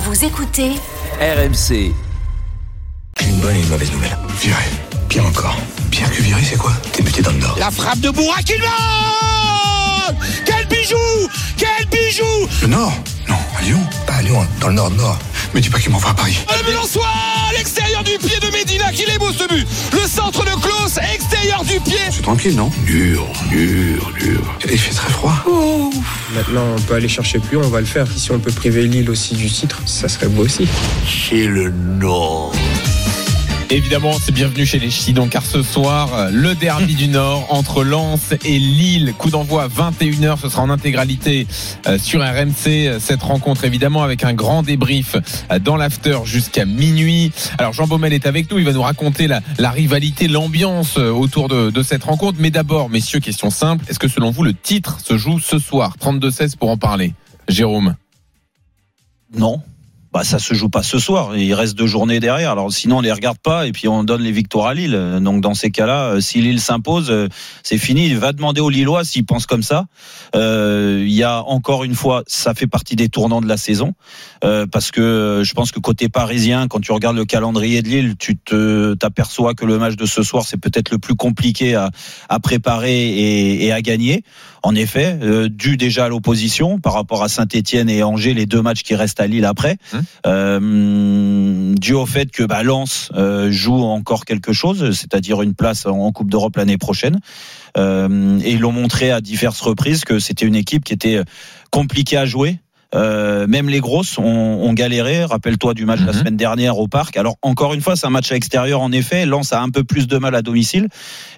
Vous écoutez RMC. Une bonne et une mauvaise nouvelle. Viré. Pire encore. Pire que viré, c'est quoi? T'es buté dans le nord. La frappe de Bourak, il va Quel bijou Quel bijou Le nord? Non, à Lyon. Pas à Lyon, dans le nord, nord. Mais dis pas qu'il m'envoie à Paris. Le Belançois à l'extérieur du pied de Medina, qu'il est beau ce but Le centre de Klaus, extérieur du pied C'est tranquille, non? Dur, dur, dur. Il fait très froid. Maintenant, on peut aller chercher plus, on va le faire. Si on peut priver Lille aussi du titre, ça serait beau aussi. Chez le Nord. Évidemment, c'est bienvenu chez les Chidons car ce soir, le derby du Nord entre Lens et Lille. Coup d'envoi à 21h, ce sera en intégralité euh, sur RMC. Cette rencontre, évidemment, avec un grand débrief euh, dans l'after jusqu'à minuit. Alors, Jean Baumel est avec nous. Il va nous raconter la, rivalité, l'ambiance euh, autour de, de cette rencontre. Mais d'abord, messieurs, question simple. Est-ce que selon vous, le titre se joue ce soir? 32-16 pour en parler. Jérôme. Non. Bah, ça se joue pas ce soir. Il reste deux journées derrière. Alors sinon, on les regarde pas et puis on donne les victoires à Lille. Donc dans ces cas-là, euh, si Lille s'impose, euh, c'est fini. Il va demander aux Lillois s'ils pensent comme ça. Euh, Il y a encore une fois, ça fait partie des tournants de la saison euh, parce que je pense que côté parisien, quand tu regardes le calendrier de Lille, tu te t'aperçois que le match de ce soir c'est peut-être le plus compliqué à, à préparer et, et à gagner. En effet, euh, dû déjà à l'opposition par rapport à Saint-Étienne et Angers, les deux matchs qui restent à Lille après, euh, dû au fait que bah, Lens euh, joue encore quelque chose, c'est-à-dire une place en Coupe d'Europe l'année prochaine. Euh, et ils l'ont montré à diverses reprises que c'était une équipe qui était compliquée à jouer. Euh, même les grosses ont, ont galéré. Rappelle-toi du match de la Mhm. semaine dernière au parc. Alors encore une fois, c'est un match à extérieur en effet. Lens a un peu plus de mal à domicile,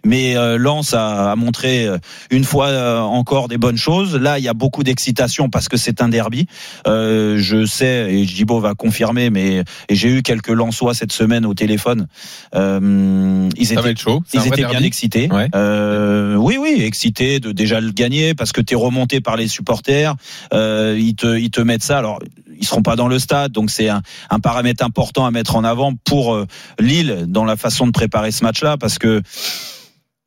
mais euh, Lens a, a montré euh, une fois euh, encore des bonnes choses. Là, il y a beaucoup d'excitation parce que c'est un derby. Euh, je sais et Jibo va confirmer, mais et j'ai eu quelques Lensois cette semaine au téléphone. Euh, ils Ça étaient chaud. Ils étaient bien derby. excités. Ouais. Euh, oui, oui, excités de déjà le gagner parce que tu es remonté par les supporters. Euh, ils te, ils te mettent ça. Alors, ils seront pas dans le stade, donc c'est un, un paramètre important à mettre en avant pour euh, Lille dans la façon de préparer ce match-là, parce que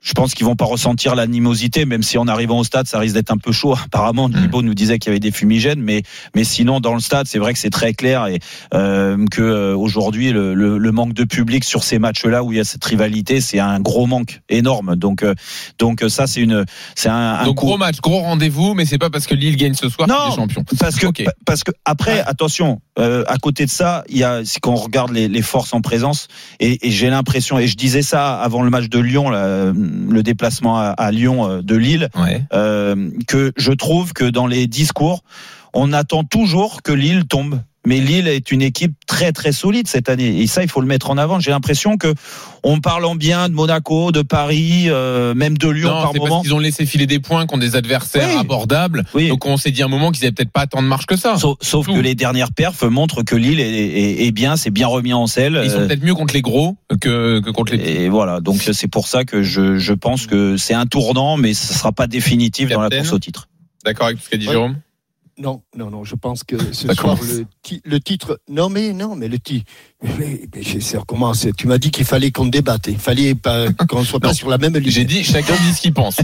je pense qu'ils vont pas ressentir l'animosité, même si en arrivant au stade, ça risque d'être un peu chaud. Apparemment, Mm. Libo nous disait qu'il y avait des fumigènes, mais mais sinon dans le stade, c'est vrai que c'est très clair et euh, que euh, aujourd'hui le, le, le manque de public sur ces matchs-là où il y a cette rivalité, c'est un gros manque énorme. Donc euh, donc euh, ça c'est une c'est un, un Donc coup- gros match, gros rendez-vous, mais c'est pas parce que Lille gagne ce soir Non. qu'il est champion. parce que parce que après attention euh, à côté de ça il y a c'est qu'on regarde les, les forces en présence et, et j'ai l'impression et je disais ça avant le match de Lyon là, le déplacement à, à Lyon euh, de Lille Ouais. euh, que je trouve que dans les discours on attend toujours que Lille tombe mais Lille est une équipe très très solide cette année et ça il faut le mettre en avant j'ai l'impression que on parle en bien de Monaco de Paris euh, même de Lyon Non, par moment parce qu'ils ont laissé filer des points contre des adversaires Oui. abordables. Oui. Donc on s'est dit un moment qu'ils avaient peut-être pas tant de marche que ça. Sauf, que les dernières perfs montrent que Lille est, est- est bien, c'est bien remis en selle. Ils sont euh, peut-être mieux contre les gros que, que contre les petits. et voilà, donc c'est pour ça que je, je pense que c'est un tournant, mais ce sera pas définitif dans la course au titre. D'accord avec ce qu'a dit. Jérôme? Non, non, non, je pense que ce soir, le, ti- le titre. Non, mais non, mais le titre. Mais, recommence. Tu m'as dit qu'il fallait qu'on débatte. Il fallait pas- qu'on soit pas Non. sur la même ligne. J'ai dit chacun dit ce qu'il pense.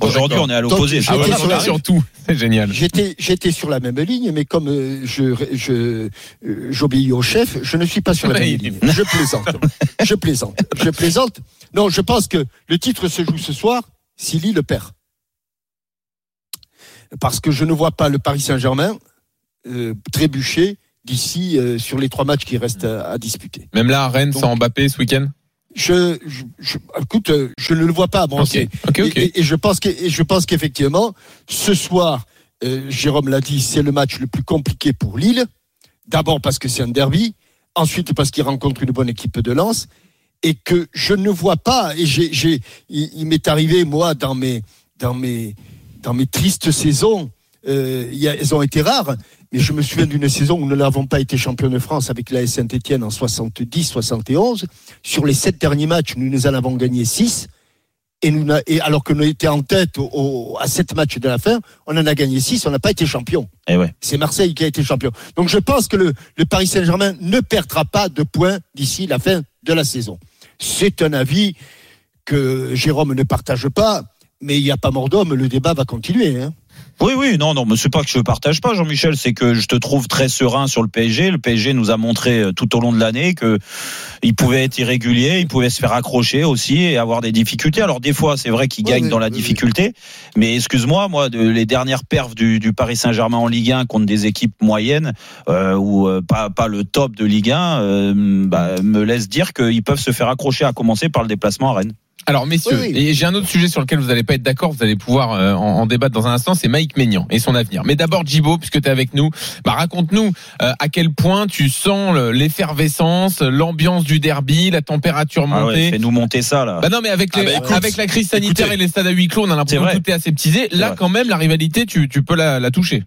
Aujourd'hui, on est à l'opposé. Ah voilà, sur on est sur tout. C'est génial. J'étais, j'étais sur la même ligne, mais comme euh, je, je, euh, j'obéis au chef, je ne suis pas sur la même ligne. Je plaisante. je plaisante. Je plaisante. Non, je pense que le titre se joue ce soir si Lille le perd. Parce que je ne vois pas le Paris Saint-Germain euh, trébucher d'ici euh, sur les trois matchs qui restent à, à disputer. Même là, à Rennes, Donc- sans Mbappé ce week-end? Je, je, je- écoute, euh, je ne le vois pas Ok, avancer. ok, ok. Et, et- et je pense que, et je pense qu'effectivement, ce soir, euh, Jérôme l'a dit, c'est le match le plus compliqué pour Lille. D'abord parce que c'est un derby, ensuite parce qu'il rencontre une bonne équipe de Lens, et que je ne vois pas. Et j'ai, j'ai, il, il m'est arrivé moi dans mes, dans mes, dans mes tristes saisons, euh, il y a- elles ont été rares. Mais je me souviens d'une saison où nous n'avons pas été champion de France avec la Saint-Etienne en 70-71. Sur les sept derniers matchs, nous nous en avons gagné six. Et, nous, n'a- et alors que nous étions en tête au- au- à sept matchs de la fin, on en a gagné six, on n'a pas été champion. Et ouais. C'est Marseille qui a été champion. Donc je pense que le, le Paris Saint-Germain ne perdra pas de points d'ici la fin de la saison. C'est un avis que Jérôme ne partage pas, mais il n'y a pas mort d'homme, le débat va continuer. hein. Oui, oui, non, non, mais c'est pas que je partage pas, Jean-Michel, c'est que je te trouve très serein sur le PSG. Le PSG nous a montré euh, tout au long de l'année que il pouvait être irrégulier, il pouvait se faire accrocher aussi et avoir des difficultés. Alors des fois, c'est vrai qu'il gagne oui, dans la oui, oui. difficulté, mais excuse-moi, moi, de, les dernières perfs du, du Paris Saint-Germain en Ligue 1 contre des équipes moyennes euh, ou euh, pas pas le top de Ligue 1, euh, bah, me laisse dire qu'ils peuvent se faire accrocher, à commencer par le déplacement à Rennes. Alors messieurs, Oui, oui. et j'ai un autre sujet sur lequel vous n'allez pas être d'accord, vous allez pouvoir euh, en, en débattre dans un instant, c'est Mike Maignan et son avenir. Mais d'abord Djibo, puisque tu es avec nous, bah, raconte-nous euh, à quel point tu sens le- l'effervescence, l'ambiance du derby, la température Ah montée. ouais, fais-nous monter ça là. Bah non mais avec, les- Ah bah écoute, avec la crise sanitaire écoutez. et les stades à huis clos, on a l'impression que tout est aseptisé. Là quand même la rivalité, tu, tu peux la, la toucher.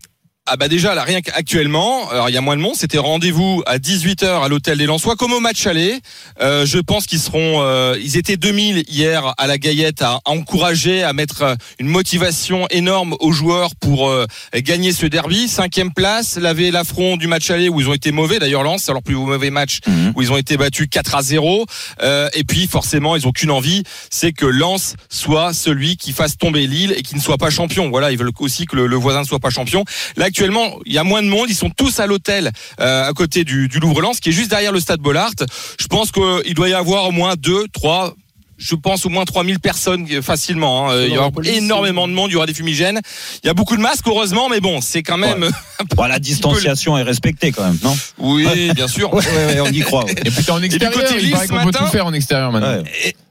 Ah bah déjà là rien qu'actuellement, alors il y a moins de monde, c'était rendez-vous à 18h à l'hôtel des Lensois comme au match aller. Euh, je pense qu'ils seront euh, ils étaient 2000 hier à la Gaillette à, à encourager à mettre euh, une motivation énorme aux joueurs pour euh, gagner ce derby, cinquième place, laver l'affront du match aller où ils ont été mauvais d'ailleurs Lens, c'est leur plus mauvais match Mhm. où ils ont été battus 4 à 0 euh, et puis forcément ils ont qu'une envie, c'est que Lens soit celui qui fasse tomber Lille et qui ne soit pas champion. Voilà, ils veulent aussi que le, le voisin ne soit pas champion. Là actuellement, il y a moins de monde, ils sont tous à l'hôtel euh, à côté du, du Louvre-Lens, qui est juste derrière le stade Bollard. Je pense qu'il doit y avoir au moins deux, trois. Je pense au moins 3000 personnes euh, facilement. hein. Euh, Il y aura énormément de monde, il y aura des fumigènes. Il y a beaucoup de masques heureusement, mais bon, c'est quand même. Bon, la distanciation est respectée quand même, non? Oui, bien sûr. ouais, ouais, on y croit. ouais. Et puis en extérieur, côté il paraît qu'on peut tout faire en extérieur maintenant. Ouais.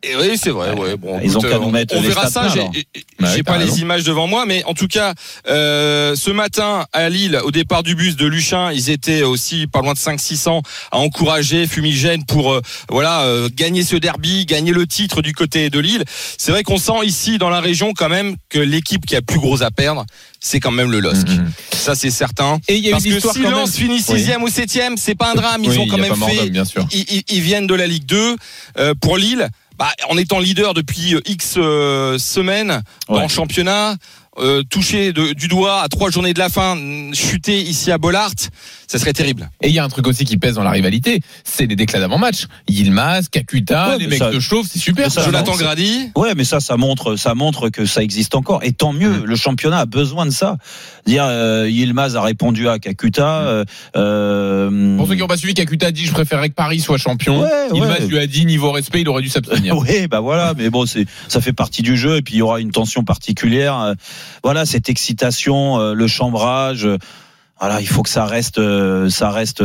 Et, et oui, c'est vrai. Ouais, bon, Ils ont écoute, qu'à nous on- mettre on les verra ça. J'ai pas les images devant moi, mais en tout cas, euh, ce matin à Lille, au départ du bus de Luchin, ils étaient aussi pas loin de 5-600 à encourager Fumigène pour euh, voilà euh, gagner ce derby, gagner le titre du côté de Lille. C'est vrai qu'on sent ici dans la région quand même que l'équipe qui a le plus gros à perdre, c'est quand même le LOSC. Mhm. Ça c'est certain. Et il y a eu Parce que l'histoire si quand même. Lens finit sixième ou septième, c'est pas un drame. Ils Oui, ont quand même fait d'homme, bien sûr. ils, ils- ils viennent de la Ligue 2 euh, pour Lille. Bah, en étant leader depuis euh, X euh, semaines Ouais. en championnat, euh, touché de- du doigt à trois journées de la fin, mm, chuter ici à Bollard, ça serait terrible. Et il y a un truc aussi qui pèse dans la rivalité, c'est les déclats d'avant-match. Yilmaz, Kakuta, Ouais, les mecs ça- de chauve, c'est super. ça, Jonathan Grady, Ouais, mais ça, ça montre, ça montre que ça existe encore. Et tant mieux. Mm. Le championnat a besoin de ça. Dire, euh, Yilmaz a répondu à Kakuta. euh, euh, Pour ceux qui n'ont pas suivi, Kakuta a dit je préférerais que Paris soit champion. Ouais, ouais. Yilmaz lui a dit niveau respect, il aurait dû s'abstenir. Oui, bah voilà, mais bon, c'est ça fait partie du jeu et puis il y aura une tension particulière. Voilà, cette excitation, euh, le chambrage. euh, Voilà, il faut que ça reste, euh, ça reste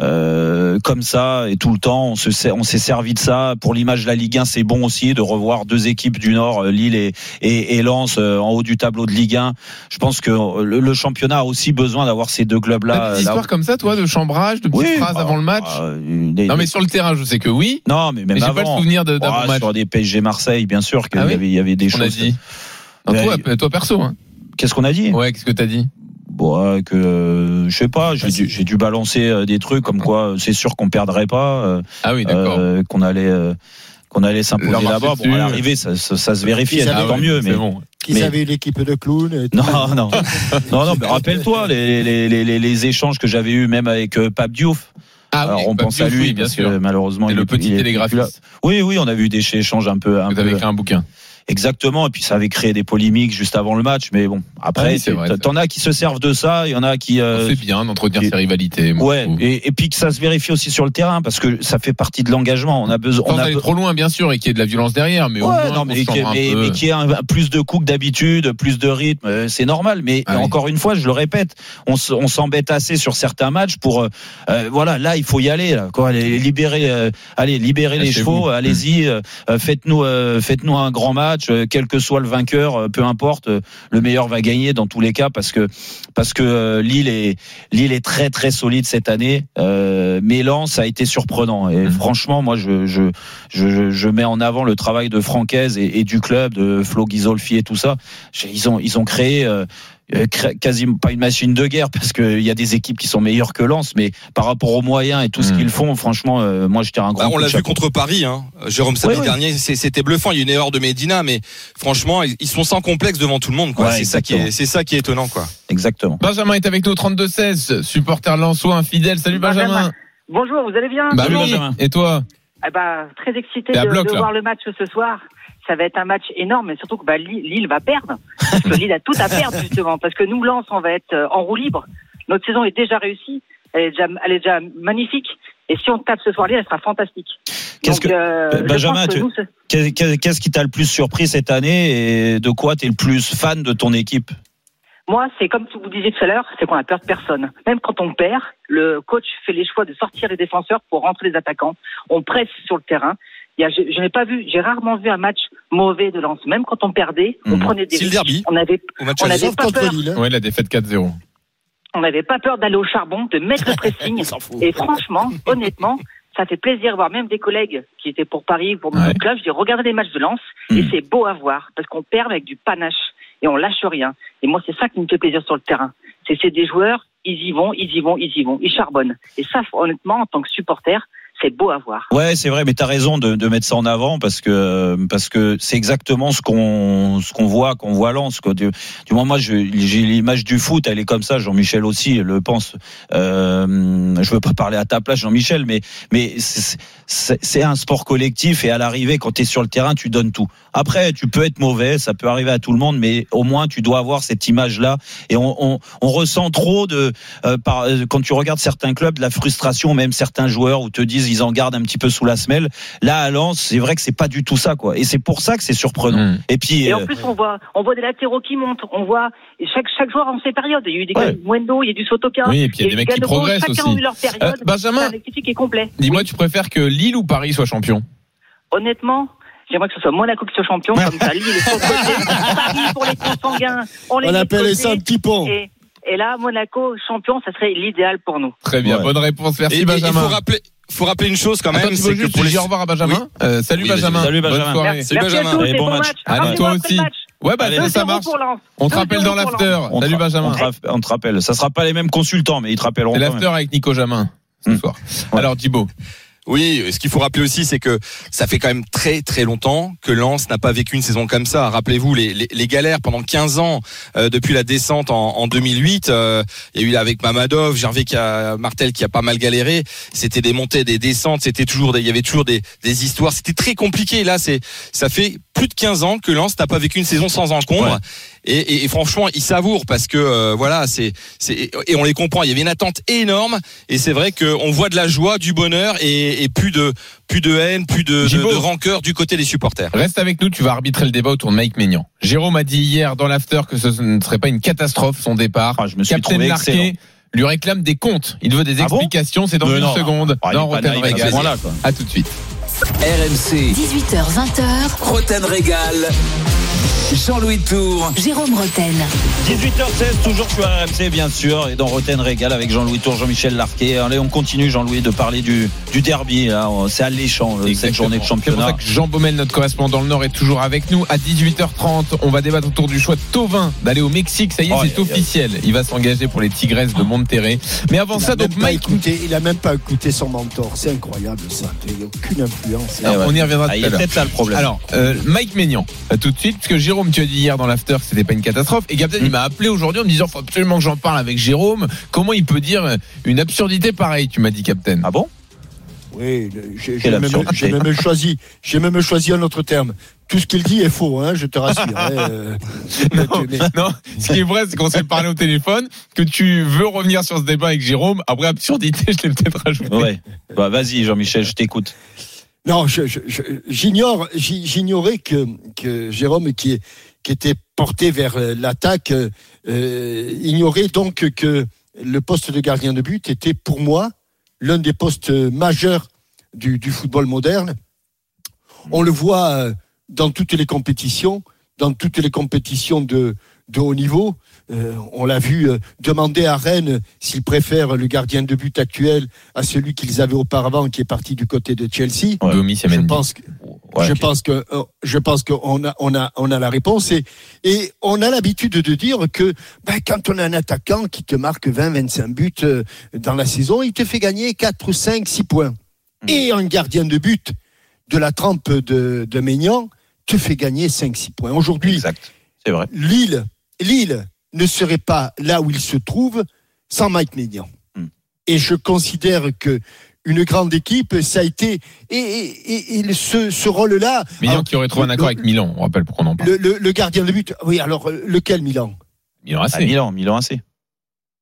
euh, comme ça et tout le temps. On se, ser- on s'est servi de ça pour l'image de la Ligue 1. C'est bon aussi de revoir deux équipes du Nord, Lille et, et, et Lens, en haut du tableau de Ligue 1. Je pense que le, le championnat a aussi besoin d'avoir ces deux clubs-là. des histoires comme ça, toi, de chambrage, de petites Oui, phrases bah, avant le match bah, des- Non, mais sur le terrain, je sais que oui. non, mais même Mais j'ai pas le avant. souvenir de- d'avant-match. sur des PSG Marseille, bien sûr qu'il Ah y, oui avait, il y avait des choses. Mais- toi, toi perso. Hein. Qu'est-ce qu'on a dit? Ouais, qu'est-ce que t'as dit? Bon, ouais, que euh, je sais pas, j'ai dû, balancer euh, des trucs comme quoi euh, c'est sûr qu'on perdrait pas, euh, Ah oui, d'accord. euh, qu'on allait euh, qu'on allait s'imposer là-bas. Bon, à l'arrivée, ça, ça, ça se vérifie, Ils tant mieux. Mais bon. Qu'ils Mais- avaient une équipe de clowns. et tout. non, non, non, non. Mais rappelle-toi les, les, les, les, les échanges que j'avais eus même avec euh, Pape Diouf. Ah Alors oui, on pense à lui oui, bien parce sûr. que malheureusement Et il le est petit il est plus là. télégraphiste. Oui, oui, on a vu des échanges un peu, un Vous avez peu écrit un bouquin. Exactement. Et puis ça avait créé des polémiques juste avant le match. Mais bon, après, oui, t'en as qui se servent de ça, il y en a qui. euh, C'est bien d'entretenir et- ces rivalités. Ouais, et, et puis que ça se vérifie aussi sur le terrain parce que ça fait partie de l'engagement. On a besoin. Sans On a be- trop loin, bien sûr, et qu'il y ait de la violence derrière, mais au Ouais, moins non, mais, se qui, chambre un mais, peu. mais qui ait un- plus de coups que d'habitude, plus de rythme, euh, c'est normal. Mais Ah oui. encore une fois, je le répète, on, s'embête assez sur certains matchs pour, euh, euh, voilà, là il faut y aller, là, quoi, allez, libérer, euh, allez, libérer les chevaux, allez-y, euh, euh, faites-nous, euh, faites-nous un grand match, euh, quel que soit le vainqueur, euh, peu importe, euh, le meilleur va gagner dans tous les cas parce que parce que Lille est Lille est très très solide cette année, euh, mais Lens a été surprenant et Mhm. franchement, moi je, je je, je mets en avant le travail de Francaise et, et du club, de Flo Ghisolfi et tout ça. Ils ont, ils ont créé cré- quasiment pas une machine de guerre parce qu'il y a des équipes qui sont meilleures que Lens, mais par rapport aux moyens et tout ce Mm. qu'ils font, franchement, euh, moi je tire un grand Bah, on l'a vu chapeau. contre Paris, hein. Jérôme samedi dernier, c'était bluffant. Il y a eu une erreur de Medina, mais franchement, ils sont sans complexe devant tout le monde. quoi. Ouais, c'est ça qui est, exactement. c'est ça qui est étonnant, quoi. Exactement. Benjamin est avec nous au 32-16, supporter lensois infidèle. Salut Benjamin. Benjamin. Bonjour, vous allez bien? Bah Salut. Benjamin. Et toi? Eh ben, Très excité de, bloc, de là. voir le match ce soir. Ça va être un match énorme, mais surtout que bah, Lille, va perdre. Parce que Lille a tout à perdre, justement. Parce que nous, Lens, on va être euh, en roue libre. Notre saison est déjà réussie. Elle est déjà, elle est déjà magnifique. Et si on tape ce soir Lille, elle sera fantastique. Qu'est-ce Donc, que- euh, Benjamin, tu- Qu'est-ce qui t'a le plus surpris cette année et de quoi t'es le plus fan de ton équipe? Moi, c'est comme vous disiez tout à l'heure, c'est qu'on a peur de personne. Même quand on perd, le coach fait les choix de sortir les défenseurs pour rentrer les attaquants. On presse sur le terrain. Il y a, je, je n'ai pas vu, j'ai rarement vu un match mauvais de lance. Même quand on perdait, on Mhm. prenait des C'est le derby. On avait, On aller. avait Sauf pas peur. Lille. Ouais, la défaite 4-0. on n'avait pas peur d'aller au charbon, de mettre le pressing. Et franchement, honnêtement, ça fait plaisir de voir même des collègues qui étaient pour Paris, pour mon Ouais. club. Je dis, regardez les matchs de Lens et Mhm. c'est beau à voir parce qu'on perd avec du panache et on lâche rien. Et moi, c'est ça qui me fait plaisir sur le terrain. C'est c'est des joueurs, ils y vont, ils y vont, ils y vont, ils charbonnent. Et ça, honnêtement, en tant que supporter, c'est beau à voir. Ouais, c'est vrai, mais t'as raison de, de mettre ça en avant parce que parce que c'est exactement ce qu'on ce qu'on voit qu'on voit à Lens. Quoi. Du, du moment moi, j'ai l'image du foot, elle est comme ça. Jean-Michel aussi le pense. Euh, je veux pas parler à ta place, Jean-Michel, mais mais c'est- un sport collectif et à l'arrivée, quand t'es sur le terrain, tu donnes tout. Après, tu peux être mauvais, ça peut arriver à tout le monde, mais au moins tu dois avoir cette image-là. Et on, on, on ressent trop de euh, par, euh, quand tu regardes certains clubs de la frustration, même certains joueurs où te disent ils en gardent un petit peu sous la semelle. Là, à Lens, c'est vrai que c'est pas du tout ça, quoi. Et c'est pour ça que c'est surprenant. Mm. Et puis, Et euh, en plus, on voit, on voit des latéraux qui montent. On voit chaque, chaque joueur en ses périodes. Il y a eu des Ouais. gars Mwendo, il y a du Sotoka. Oui, et puis il y a des mecs qui progressent chacun aussi. a eu leur période. Euh, Benjamin, est complet. dis-moi, tu préfères que Lille ou Paris soit champion? Honnêtement, j'aimerais que ce soit Monaco qui soit champion, comme ça, Lille est sur Paris pour les consanguins, on les On de appelle ça un petit pont. et, et là, Monaco champion, ça serait l'idéal pour nous. Très bien, Ouais. bonne réponse. Merci Et- et il Benjamin. faut rappeler, faut rappeler une chose quand Attends, même, tu c'est que pour les dire au revoir à Benjamin Euh, Salut Oui, Benjamin. salut, Bonne Benjamin. soirée. Merci, Salut, Merci à Benjamin. tous Et bon bon match. Allez, toi aussi. Ouais, bah Allez, ça, ça 2-0 marche. On te 2-0 rappelle dans l'after. Salut Benjamin. On te, rappelle. Ça sera pas les mêmes consultants, mais ils te rappelleront. C'est l'after avec Nico Jamin ce Mm. soir. Alors Thibaut. Oui, ce qu'il faut rappeler aussi, c'est que ça fait quand même très très longtemps que Lens n'a pas vécu une saison comme ça. Rappelez-vous les, les, les galères pendant 15 ans euh, depuis la descente en, en 2008. euh, il y a eu avec Mamadov, Gervais qui a Martel qui a pas mal galéré. C'était des montées, des descentes. C'était toujours, des, il y avait toujours des, des histoires. C'était très compliqué. Là, c'est ça fait plus de 15 ans que Lens n'a pas vécu une saison sans encombre. Et, et, et franchement, ils savourent parce que euh, voilà, c'est c'est et on les comprend. Il y avait une attente énorme et c'est vrai qu'on voit de la joie, du bonheur et, et plus de plus de haine, plus de, de, rancœur du côté des supporters. Reste avec nous, tu vas arbitrer le débat autour de Mike Maignan. Jérôme a dit hier dans l'after que ce ne serait pas une catastrophe son départ. Ah, je me suis Captain trouvé Larquet excellent. lui réclame des comptes. Il veut des Ah bon? explications. C'est dans Mais une non. seconde. Ah, dans pas Rotten quoi. À tout de suite. RMC, 18h20h, Roten Régal. Jean-Louis Tour. Jérôme Roten. 18h16, toujours sur RMC, bien sûr, et dans Roten Régal avec Jean-Louis Tour, Jean-Michel Larquet. Allez, on continue, Jean-Louis, de parler du, du derby. là. C'est alléchant, euh, cette journée de C'est pour championnat. ça que Jean Baumel, notre correspondant dans le Nord, est toujours avec nous. À 18h30, on va débattre autour du choix de Tovin d'aller au Mexique. Ça y est, Oh, c'est officiel. Il va s'engager pour les Tigresses de Monterrey. Mais avant Il ça, donc Mike. écouté, il a même pas écouté son mentor. C'est incroyable ça. Il n'y a aucune influence. Eh ouais. On y reviendra Ah, tout il à est l'heure. peut-être là le problème. Alors, euh, Mike Maignan, tout de suite, parce que Jérôme, tu as dit hier dans l'after que c'était pas une catastrophe, et Captain, il m'a appelé aujourd'hui en me disant, faut absolument que j'en parle avec Jérôme. Comment il peut dire euh, une absurdité pareille, tu m'as dit, Captain ah bon? Oui, j'ai même, choisi, j'ai même choisi un autre terme. Tout ce qu'il dit est faux, hein, je te rassure. hein, euh, non, mais- non, ce qui est vrai, c'est qu'on s'est parlé au téléphone, que tu veux revenir sur ce débat avec Jérôme. Après, absurdité, je l'ai peut-être rajouté. Ouais. Bah, vas-y, Jean-Michel, je t'écoute. Non, j'ignore, j'i- j'ignorais que, que Jérôme, qui, est- qui était porté vers euh, l'attaque, euh, euh, ignorait donc que le poste de gardien de but était pour moi l'un des postes majeurs du, du football moderne. On le voit euh, dans toutes les compétitions, dans toutes les compétitions de, de haut niveau. Euh, on l'a vu euh, demander à Rennes s'ils préfèrent le gardien de but actuel à celui qu'ils avaient auparavant, qui est parti du côté de Chelsea. Ouais. Je pense que, Ouais, je pense que, je pense qu'on a, on a, on a la réponse et, et on a l'habitude de dire que ben, quand on a un attaquant qui te marque 20, 25 buts euh, dans la saison, il te fait gagner 4, 5, 6 points. Mm. Et un gardien de but de la trempe de, de Maignan te fait gagner 5, 6 points. Aujourd'hui, Exact. C'est vrai. Lille, Lille ne serait pas là où il se trouve sans Mike Maignan. Hmm. Et je considère que une grande équipe, ça a été et, et- et- et le- ce, ce rôle-là. Milan alors, qui aurait trouvé un le- accord avec Milan, on rappelle pourquoi on en parle. le, le- le gardien de but. Oui, alors euh, lequel Milan? Milan AC. Milan, Milan AC.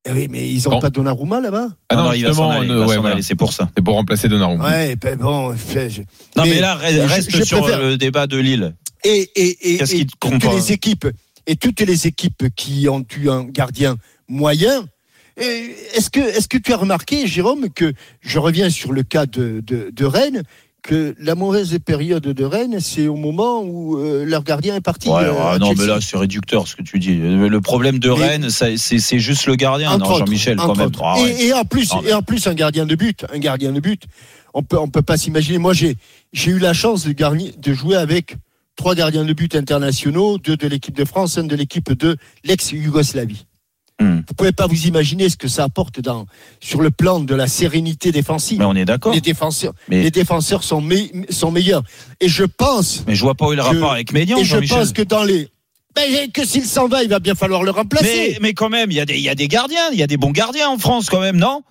Eh Oui, mais ils ont Bon. pas Donnarumma là-bas? Ah non, il va s'en justement, aller, il euh, va ouais, s'en voilà. aller, c'est pour ça. C'est pour remplacer Donnarumma. Ouais, ben bon. je- Non, mais, Mais là, je- reste je sur préfère- le débat de Lille. Et, et, et, Qu'est-ce qui te compte pas les équipes et toutes les équipes qui ont eu un gardien moyen. Est-ce que, est-ce que tu as remarqué, Jérôme, que je reviens sur le cas de, de, de Rennes, que la mauvaise période de Rennes, c'est au moment où euh, leur gardien est parti. Ouais, euh, non, Chelsea? mais là, c'est réducteur ce que tu dis. Le problème de Rennes, c'est juste le gardien, non, Jean-Michel, quand même. Ah ouais. et, et en plus, Ah et en plus, un gardien de but, un gardien de but, on peut, on peut pas s'imaginer. Moi, j'ai, j'ai eu la chance de, garni- de jouer avec trois gardiens de but internationaux, deux de l'équipe de France, un de l'équipe de l'ex-Yougoslavie. Hmm. Vous pouvez pas vous imaginer ce que ça apporte dans, sur le plan de la sérénité défensive. Mais on est d'accord. Les défenseurs, Mais- les défenseurs sont, me- sont meilleurs. Et je pense, Mais je vois pas où est le rapport avec Médian, et je pense que dans les, ben, que s'il s'en va, il va bien falloir le remplacer. Mais, mais quand même, il y, a des- il y a des gardiens, il y a des bons gardiens en France quand même, non?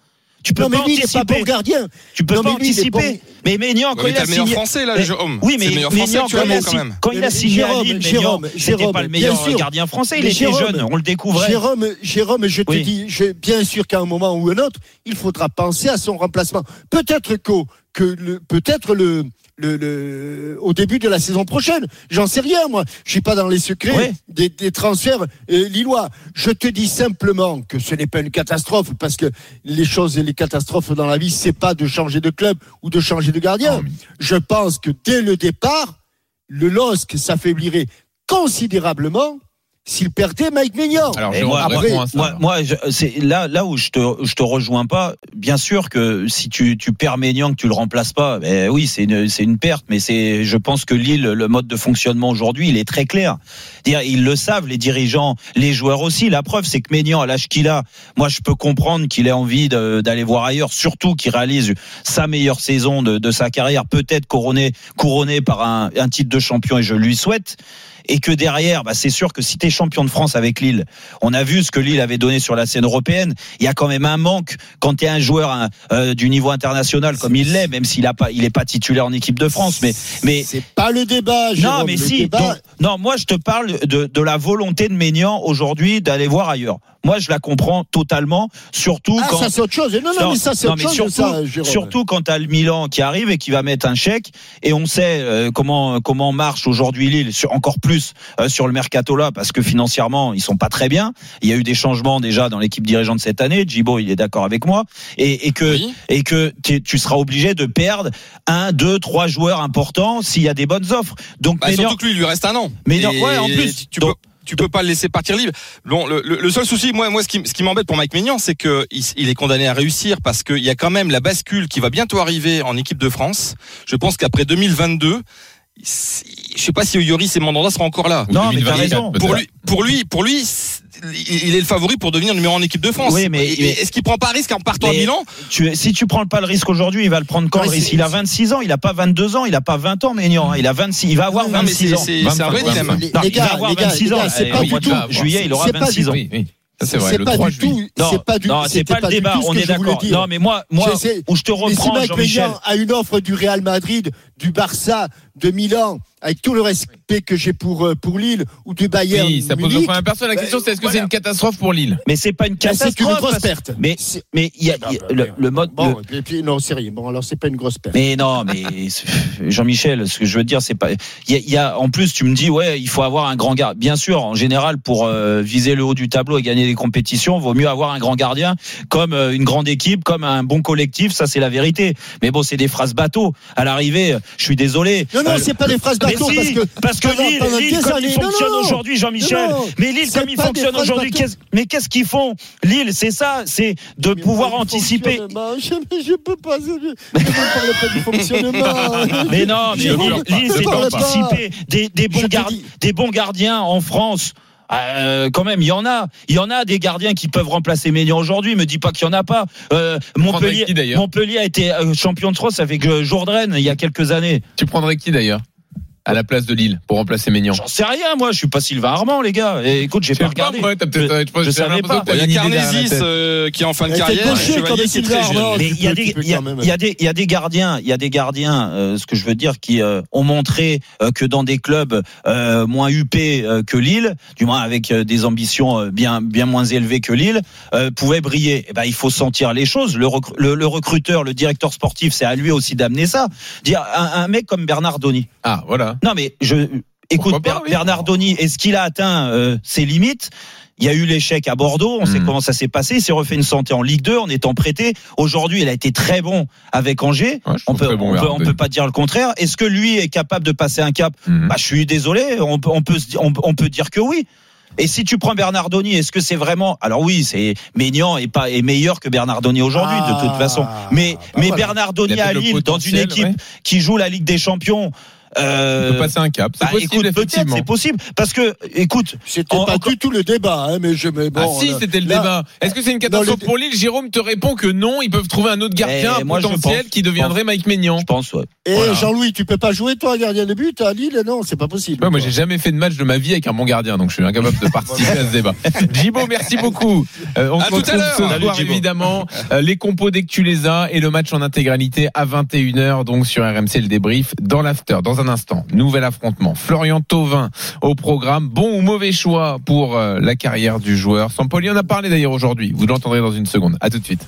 Tu peux non, mais pas lui, il n'est pas bon gardien. tu peux Non, pas mais lui, il est anticiper. bon. Mais Ménian, quand mais il a le meilleur signé. français là, Mais- Jérôme. Oui, mais Ménian, français quand, il a, quand même. il a Mais signé à Jérôme, Lille, Jérôme, c'était Jérôme, pas le bien meilleur sûr. gardien français, il Mais était Jérôme, jeune, on le découvrait. Jérôme, Jérôme, je te Oui. dis, je- bien sûr qu'à un moment ou un autre, il faudra penser à son remplacement. Peut-être qu'au, que le, peut-être le, le, le- au début de la saison prochaine. J'en sais rien, moi. Je suis pas dans les secrets Ouais. des, des transferts euh, lillois. Je te dis simplement que ce n'est pas une catastrophe parce que les choses et les catastrophes dans la vie, c'est pas de changer de club ou de changer de gardien. Mais- Je pense que dès le départ, le LOSC s'affaiblirait considérablement s'il perdait Mike Maignan. Alors, moi, moi, alors. moi, je- c'est là, là où je te, je te rejoins pas. Bien sûr que si tu, tu perds Ménian, que tu le remplaces pas, ben oui, c'est une, c'est une perte. Mais c'est, je pense que Lille, le mode de fonctionnement aujourd'hui, il est très clair. Dire, ils le savent, les dirigeants, les joueurs aussi. La preuve, c'est que Ménian, à l'âge qu'il a, moi, je peux comprendre qu'il ait envie de- d'aller voir ailleurs, surtout qu'il réalise sa meilleure saison de, de sa carrière, peut-être couronné, couronné par un, un titre de champion, et je lui souhaite. Et que derrière, bah, c'est sûr que si tu es champion de France avec Lille, on a vu ce que Lille avait donné sur la scène européenne. Il y a quand même un manque quand tu es un joueur hein, euh, du niveau international comme il l'est, même s'il a pas, il est pas titulaire en équipe de France. Mais, mais C'est pas le débat, Jérôme. non, mais si. débat- donc- non, moi je te parle de, de la volonté de Ménian aujourd'hui d'aller voir ailleurs. Moi, je la comprends totalement, surtout Ah, quand. ça c'est autre chose. Non, non, mais ça c'est autre mais chose. surtout, ça, Jérôme. surtout quand t'as le Milan qui arrive et qui va mettre un chèque et on sait euh, comment comment marche aujourd'hui Lille sur encore plus euh, sur le mercato là parce que financièrement ils sont pas très bien. Il y a eu des changements déjà dans l'équipe dirigeante cette année. Gibo il est d'accord avec moi et, et que Oui. et que tu tu seras obligé de perdre un, deux, trois joueurs importants s'il y a des bonnes offres. Donc Bah, Ménian- surtout que lui, il lui reste un an. Mais ouais, en plus. Tu Donc- peux, tu peux pas le laisser partir libre. Bon, le, le- le seul souci, moi, moi, ce qui, ce qui m'embête pour Mike Maignan, c'est que il, il est condamné à réussir parce qu'il y a quand même la bascule qui va bientôt arriver en équipe de France. Je pense qu'après 2022, si- je sais pas si Yoris et Mandanda seront encore là. Non, mais t'as 2024, raison. Pour lui, pour lui, pour lui, c'est- il est le favori pour devenir numéro un en équipe de France. Oui, mais- est-ce qu'il prend pas risque en partant à Milan tu, si tu prends pas le risque aujourd'hui, il va le prendre quand Ouais, le risque c'est- Il a 26 ans, il a pas 22 ans, il a pas 20 ans, Ménian. hein. Il a 26, il va avoir Non, mais 26 c'est ans. c'est- c'est un vrai 25, dilemme. Les, Non, les il va gars, avoir les gars, 26 les ans. gars, c'est pas du tout. juillet, il aura c'est pas 26 du- ans. C'est pas 3 du tout. Non, C'est pas du. non, c'est pas le débat, tout on est d'accord. Non, mais moi, moi, où je te reprends, Jean-Michel. Maignan a une offre du Real Madrid, du Barça, de Milan, avec tout le respect que j'ai pour, euh, pour Lille ou du Bayern. Oui, ça pose Munich, à personne. La question, c'est est-ce que c'est une catastrophe pour Lille? Mais c'est pas une ben, c'est une catastrophe. grosse perte. Mais, C'est- mais il y a, il y a le, le mode. Bon, le- et puis, et puis, non, rien. Bon, alors c'est pas une grosse perte. Mais non, mais Jean-Michel, ce que je veux dire, c'est pas. Il y a, il y a- en plus, tu me dis, ouais, il faut avoir un grand gardien. Bien sûr, en général, pour euh, viser le haut du tableau et gagner des compétitions, vaut mieux avoir un grand gardien, comme euh, une grande équipe, comme un bon collectif. Ça, c'est la vérité. Mais bon, c'est des phrases bateau. À l'arrivée, je suis désolé. Non, non, Euh, c'est pas des phrases bateau si, parce que parce que Lille, Lille comme années. il fonctionne Non, non. aujourd'hui, Jean-Michel. Mais Lille, comme il pas des fonctionne phrases aujourd'hui, mais qu'est-ce qu'ils font Lille, c'est ça, c'est de pouvoir anticiper. Fonctionnement, Je, je peux pas. Je ne parle pas du fonctionnement. Mais non, mais Lille, c'est d'anticiper des, des, bons des bons gardiens en France. Euh, quand même, il y en a. Il y en a des gardiens qui peuvent remplacer Ménian aujourd'hui. Me dis pas qu'il y en a pas. Euh, Montpellier, qui, Montpellier a été euh, champion de France avec Jourdain il y a quelques années. Tu prendrais qui d'ailleurs? À la place de Lille pour remplacer Maignan J'en sais rien, moi. Je suis pas Sylvain Armand, les gars. Et écoute, j'ai Je pas regardé. moi, t'as peut-être- Je- je je j'ai savais pas. Il y a Carnesis euh, qui est en fin de carrière. et il y a des, gardiens, il y a des gardiens. euh, ce que je veux dire, qui euh, ont montré euh, que dans des clubs euh, moins huppés euh, que Lille, du moins avec euh, des ambitions euh, bien, bien moins élevées que Lille, euh, pouvaient briller. Eh ben, il faut sentir les choses. Le, recru- le, le recruteur, le directeur sportif, c'est à lui aussi d'amener ça. Dire un, un mec comme Bernard Donny. Ah, voilà. Non, mais je écoute Pourquoi pas, Ber- oui. Bernard Donny. Est-ce qu'il a atteint euh, ses limites? Il y a eu l'échec à Bordeaux, on sait Hmm. comment ça s'est passé. Il s'est refait une santé en Ligue 2 en étant prêté. Aujourd'hui, il a été très bon avec Angers. Ouais, je On peut, très bon, on, peut, on peut pas dire le contraire. Est-ce que lui est capable de passer un cap? Mhm. bah, Je suis désolé, on peut, on peut, on, peut dire que oui. Et si tu prends Bernardoni, est-ce que c'est vraiment Alors oui, c'est Maignan est pas est meilleur que Bernardoni aujourd'hui de toute Ah, façon. Mais bah mais voilà. Bernardoni à Lille dans une équipe ouais. qui joue la Ligue des Champions. Euh, peut passer un cap. C'est bah, possible, effectivement. c'est possible. Parce que, écoute, C'était En- pas du tout le débat, hein, mais je. Mais bon, ah si, c'était le là- débat. Est-ce que c'est une Non, catastrophe le- pour Lille Jérôme te répond que non, ils peuvent trouver un autre gardien moi, potentiel pense- qui deviendrait Mike Maignan. je pense, ouais. Et Voilà. Jean-Louis, tu peux pas jouer toi gardien de but à Lille? Non, c'est pas possible. Ouais, moi, j'ai jamais fait de match de ma vie avec un bon gardien, donc je suis incapable de participer à ce débat. Jibo, merci beaucoup. Euh, on À se tout à l'heure. évidemment. Euh, les compos dès que tu les as et le match en intégralité à 21h, donc sur RMC, le débrief dans l'after. Dans un instant, nouvel affrontement. Florian Thauvin au programme. Bon ou mauvais choix pour euh, la carrière du joueur. Sampoli en a parlé d'ailleurs aujourd'hui. Vous l'entendrez dans une seconde. À tout de suite.